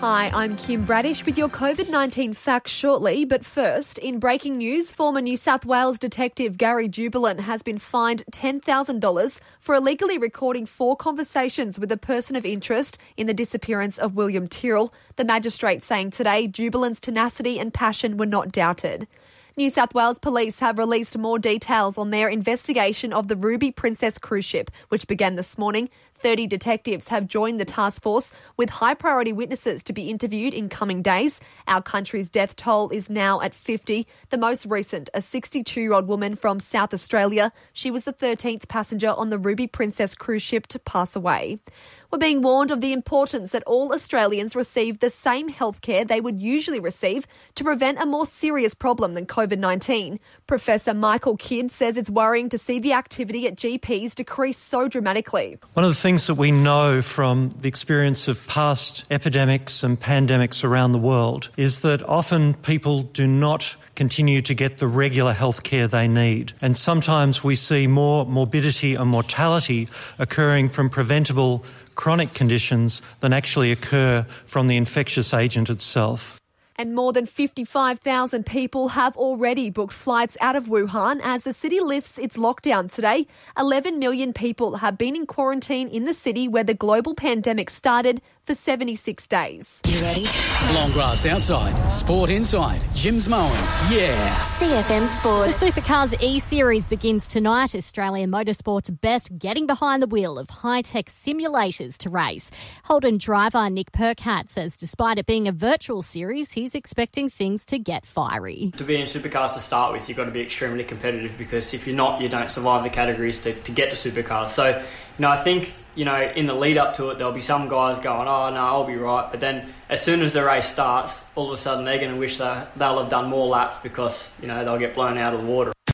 Hi, I'm Kim Bradish with your COVID 19 facts shortly. But first, in breaking news, former New South Wales detective Gary Jubelin has been fined $10,000 for illegally recording four conversations with a person of interest in the disappearance of William Tyrrell. The magistrate saying today Jubelin's tenacity and passion were not doubted. New South Wales police have released more details on their investigation of the Ruby Princess cruise ship, which began this morning. 30 detectives have joined the task force with high priority witnesses to be interviewed in coming days. Our country's death toll is now at 50. The most recent, a 62 year old woman from South Australia. She was the 13th passenger on the Ruby Princess cruise ship to pass away. We're being warned of the importance that all Australians receive the same healthcare they would usually receive to prevent a more serious problem than COVID 19. Professor Michael Kidd says it's worrying to see the activity at GPs decrease so dramatically. One of the things that we know from the experience of past epidemics and pandemics around the world is that often people do not continue to get the regular health care they need. And sometimes we see more morbidity and mortality occurring from preventable chronic conditions than actually occur from the infectious agent itself. And more than 55,000 people have already booked flights out of Wuhan as the city lifts its lockdown today. 11 million people have been in quarantine in the city where the global pandemic started for 76 days. You ready? Long grass outside, sport inside, Jim's mowing. Yeah. CFM Sport. The Supercars E Series begins tonight. Australian Motorsport's best getting behind the wheel of high tech simulators to race. Holden driver Nick Percat says despite it being a virtual series, he's expecting things to get fiery. To be in supercars to start with, you've got to be extremely competitive because if you're not, you don't survive the categories to, to get to supercars. So, you know, I think you know, in the lead up to it, there'll be some guys going, oh, no, I'll be right. But then as soon as the race starts, all of a sudden they're going to wish that they'll have done more laps because, you know, they'll get blown out of the water.